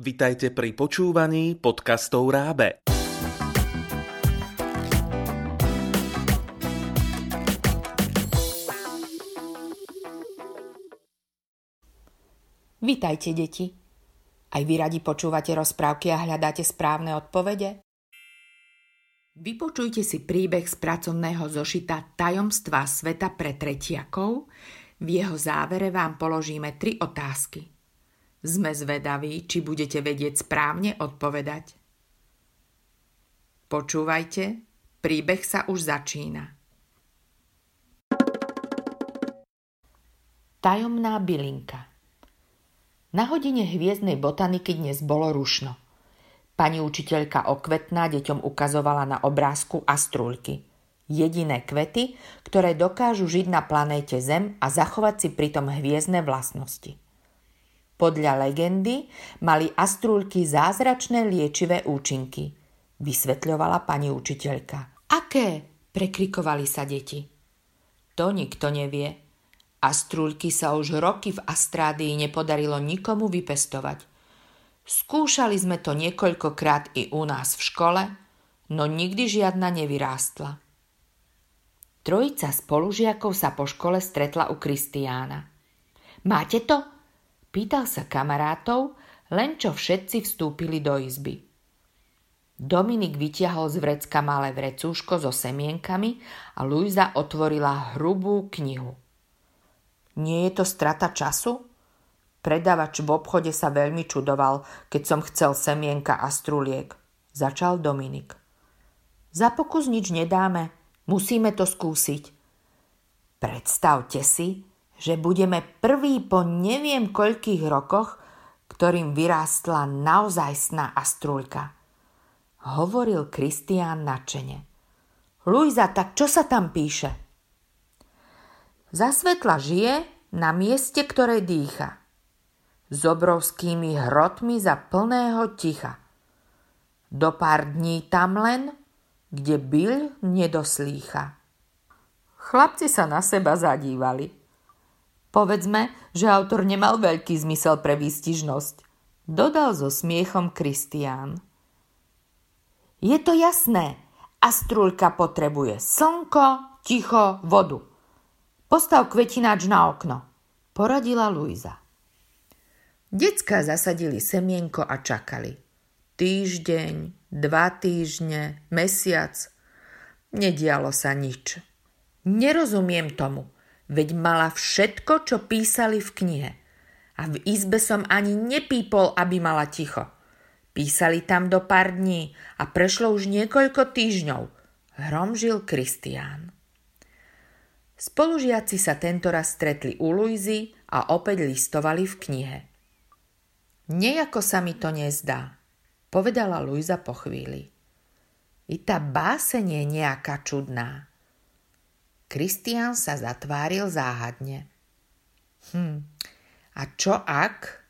Vitajte pri počúvaní podcastov Rábe. Vitajte, deti. Aj vy radi počúvate rozprávky a hľadáte správne odpovede? Vypočujte si príbeh z pracovného zošita Tajomstva sveta pre tretiakov. V jeho závere vám položíme tri otázky. Sme zvedaví, či budete vedieť správne odpovedať. Počúvajte, príbeh sa už začína. Tajomná bylinka Na hodine hviezdnej botaniky dnes bolo rušno. Pani učiteľka okvetná deťom ukazovala na obrázku astrúľky. Jediné kvety, ktoré dokážu žiť na planéte Zem a zachovať si pritom hviezdne vlastnosti. Podľa legendy mali astrúľky zázračné liečivé účinky, vysvetľovala pani učiteľka. Aké? prekrikovali sa deti. To nikto nevie. Astrúľky sa už roky v Astrádii nepodarilo nikomu vypestovať. Skúšali sme to niekoľkokrát i u nás v škole, no nikdy žiadna nevyrástla. Trojica spolužiakov sa po škole stretla u Kristiána. Máte to? Pýtal sa kamarátov, len čo všetci vstúpili do izby. Dominik vytiahol z vrecka malé vrecúško so semienkami a Luisa otvorila hrubú knihu. Nie je to strata času? Predavač v obchode sa veľmi čudoval, keď som chcel semienka a struliek. Začal Dominik. Za pokus nič nedáme, musíme to skúsiť. Predstavte si, že budeme prví po neviem koľkých rokoch, ktorým vyrástla naozajstná astrúľka. Hovoril Kristián načene. Luisa, tak čo sa tam píše? Zasvetla žije na mieste, ktoré dýcha. S obrovskými hrotmi za plného ticha. Do pár dní tam len, kde byl nedoslýcha. Chlapci sa na seba zadívali. Povedzme, že autor nemal veľký zmysel pre výstižnosť. Dodal so smiechom Kristián. Je to jasné. Astrulka potrebuje slnko, ticho, vodu. Postav kvetináč na okno. Poradila Luisa. Decka zasadili semienko a čakali. Týždeň, dva týždne, mesiac. Nedialo sa nič. Nerozumiem tomu – veď mala všetko, čo písali v knihe. A v izbe som ani nepípol, aby mala ticho. Písali tam do pár dní a prešlo už niekoľko týždňov. Hromžil Kristián. Spolužiaci sa tentoraz stretli u Luizy a opäť listovali v knihe. Nejako sa mi to nezdá, povedala Luisa po chvíli. I tá báseň je nejaká čudná. Kristián sa zatváril záhadne. Hm, a čo ak?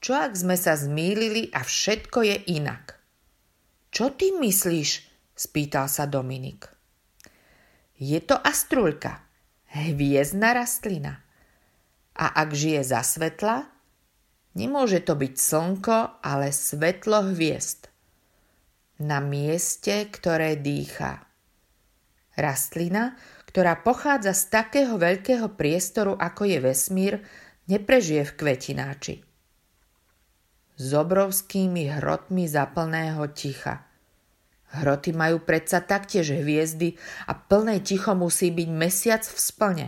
Čo ak sme sa zmýlili a všetko je inak? Čo ty myslíš? spýtal sa Dominik. Je to astrulka, hviezdna rastlina. A ak žije za svetla, nemôže to byť slnko, ale svetlo hviezd. Na mieste, ktoré dýcha. Rastlina, ktorá pochádza z takého veľkého priestoru, ako je vesmír, neprežije v kvetináči. S obrovskými hrotmi zaplného ticha. Hroty majú predsa taktiež hviezdy a plné ticho musí byť mesiac v splne.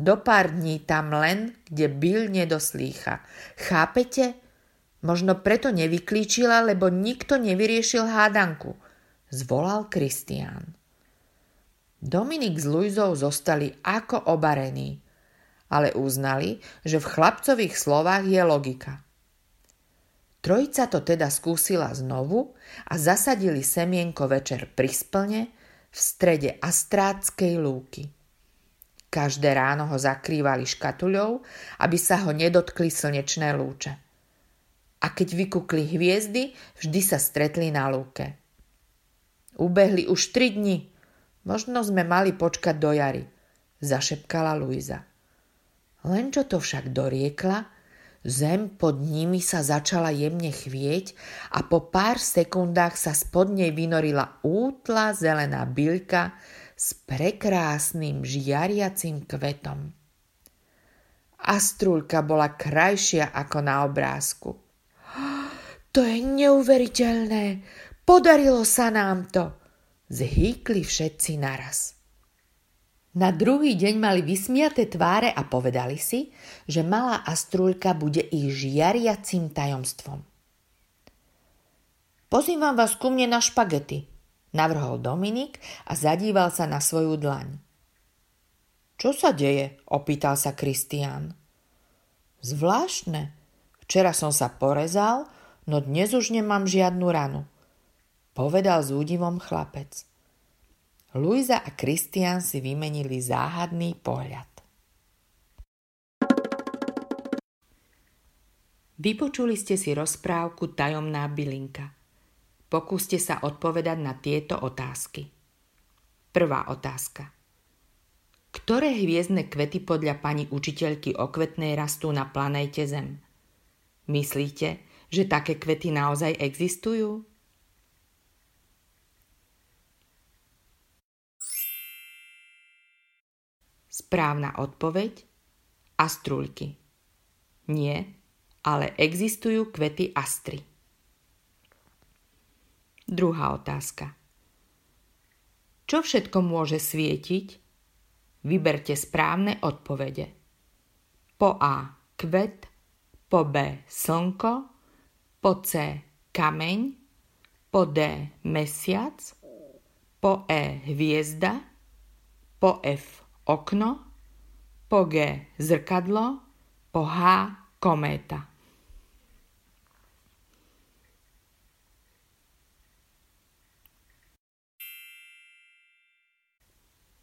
Do pár dní tam len, kde byl nedoslýcha. Chápete? Možno preto nevyklíčila, lebo nikto nevyriešil hádanku. Zvolal Kristián. Dominik s Luizou zostali ako obarení, ale uznali, že v chlapcových slovách je logika. Trojica to teda skúsila znovu a zasadili semienko večer pri splne v strede astrátskej lúky. Každé ráno ho zakrývali škatuľou, aby sa ho nedotkli slnečné lúče. A keď vykukli hviezdy, vždy sa stretli na lúke. Ubehli už tri dni, Možno sme mali počkať do jary, zašepkala Luisa. Len čo to však doriekla, Zem pod nimi sa začala jemne chvieť a po pár sekundách sa spod nej vynorila útla zelená bylka s prekrásnym žiariacim kvetom. Astrulka bola krajšia ako na obrázku. To je neuveriteľné, podarilo sa nám to, zhýkli všetci naraz. Na druhý deň mali vysmiaté tváre a povedali si, že malá astrúľka bude ich žiariacím tajomstvom. Pozývam vás ku mne na špagety, navrhol Dominik a zadíval sa na svoju dlaň. Čo sa deje? opýtal sa Kristián. Zvláštne. Včera som sa porezal, no dnes už nemám žiadnu ranu, povedal s údivom chlapec. Luisa a Kristian si vymenili záhadný pohľad. Vypočuli ste si rozprávku Tajomná bylinka. Pokúste sa odpovedať na tieto otázky. Prvá otázka. Ktoré hviezdne kvety podľa pani učiteľky okvetnej rastú na planéte Zem? Myslíte, že také kvety naozaj existujú? Správna odpoveď astrulky. Nie, ale existujú kvety astry. Druhá otázka. Čo všetko môže svietiť? Vyberte správne odpovede. Po A kvet, po B slnko, po C kameň, po D mesiac, po E hviezda, po F okno, po G zrkadlo, po H kométa.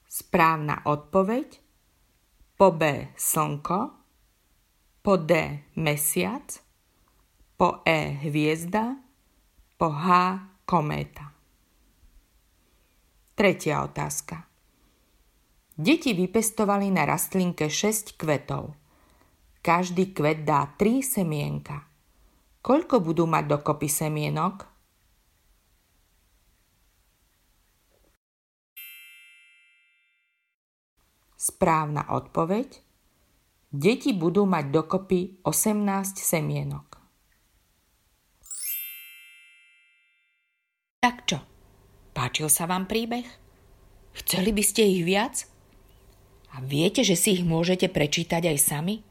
Správna odpoveď po B slnko, po D mesiac, po E hviezda, po H kométa. Tretia otázka. Deti vypestovali na rastlinke 6 kvetov. Každý kvet dá 3 semienka. Koľko budú mať dokopy semienok? Správna odpoveď. Deti budú mať dokopy 18 semienok. Tak čo? Páčil sa vám príbeh? Chceli by ste ich viac? A viete, že si ich môžete prečítať aj sami?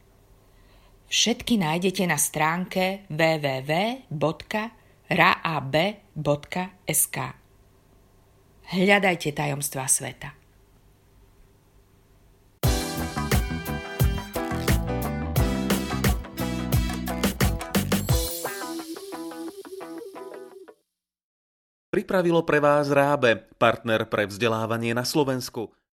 Všetky nájdete na stránke www.raab.sk. Hľadajte tajomstva sveta. Pripravilo pre vás Rábe, partner pre vzdelávanie na Slovensku.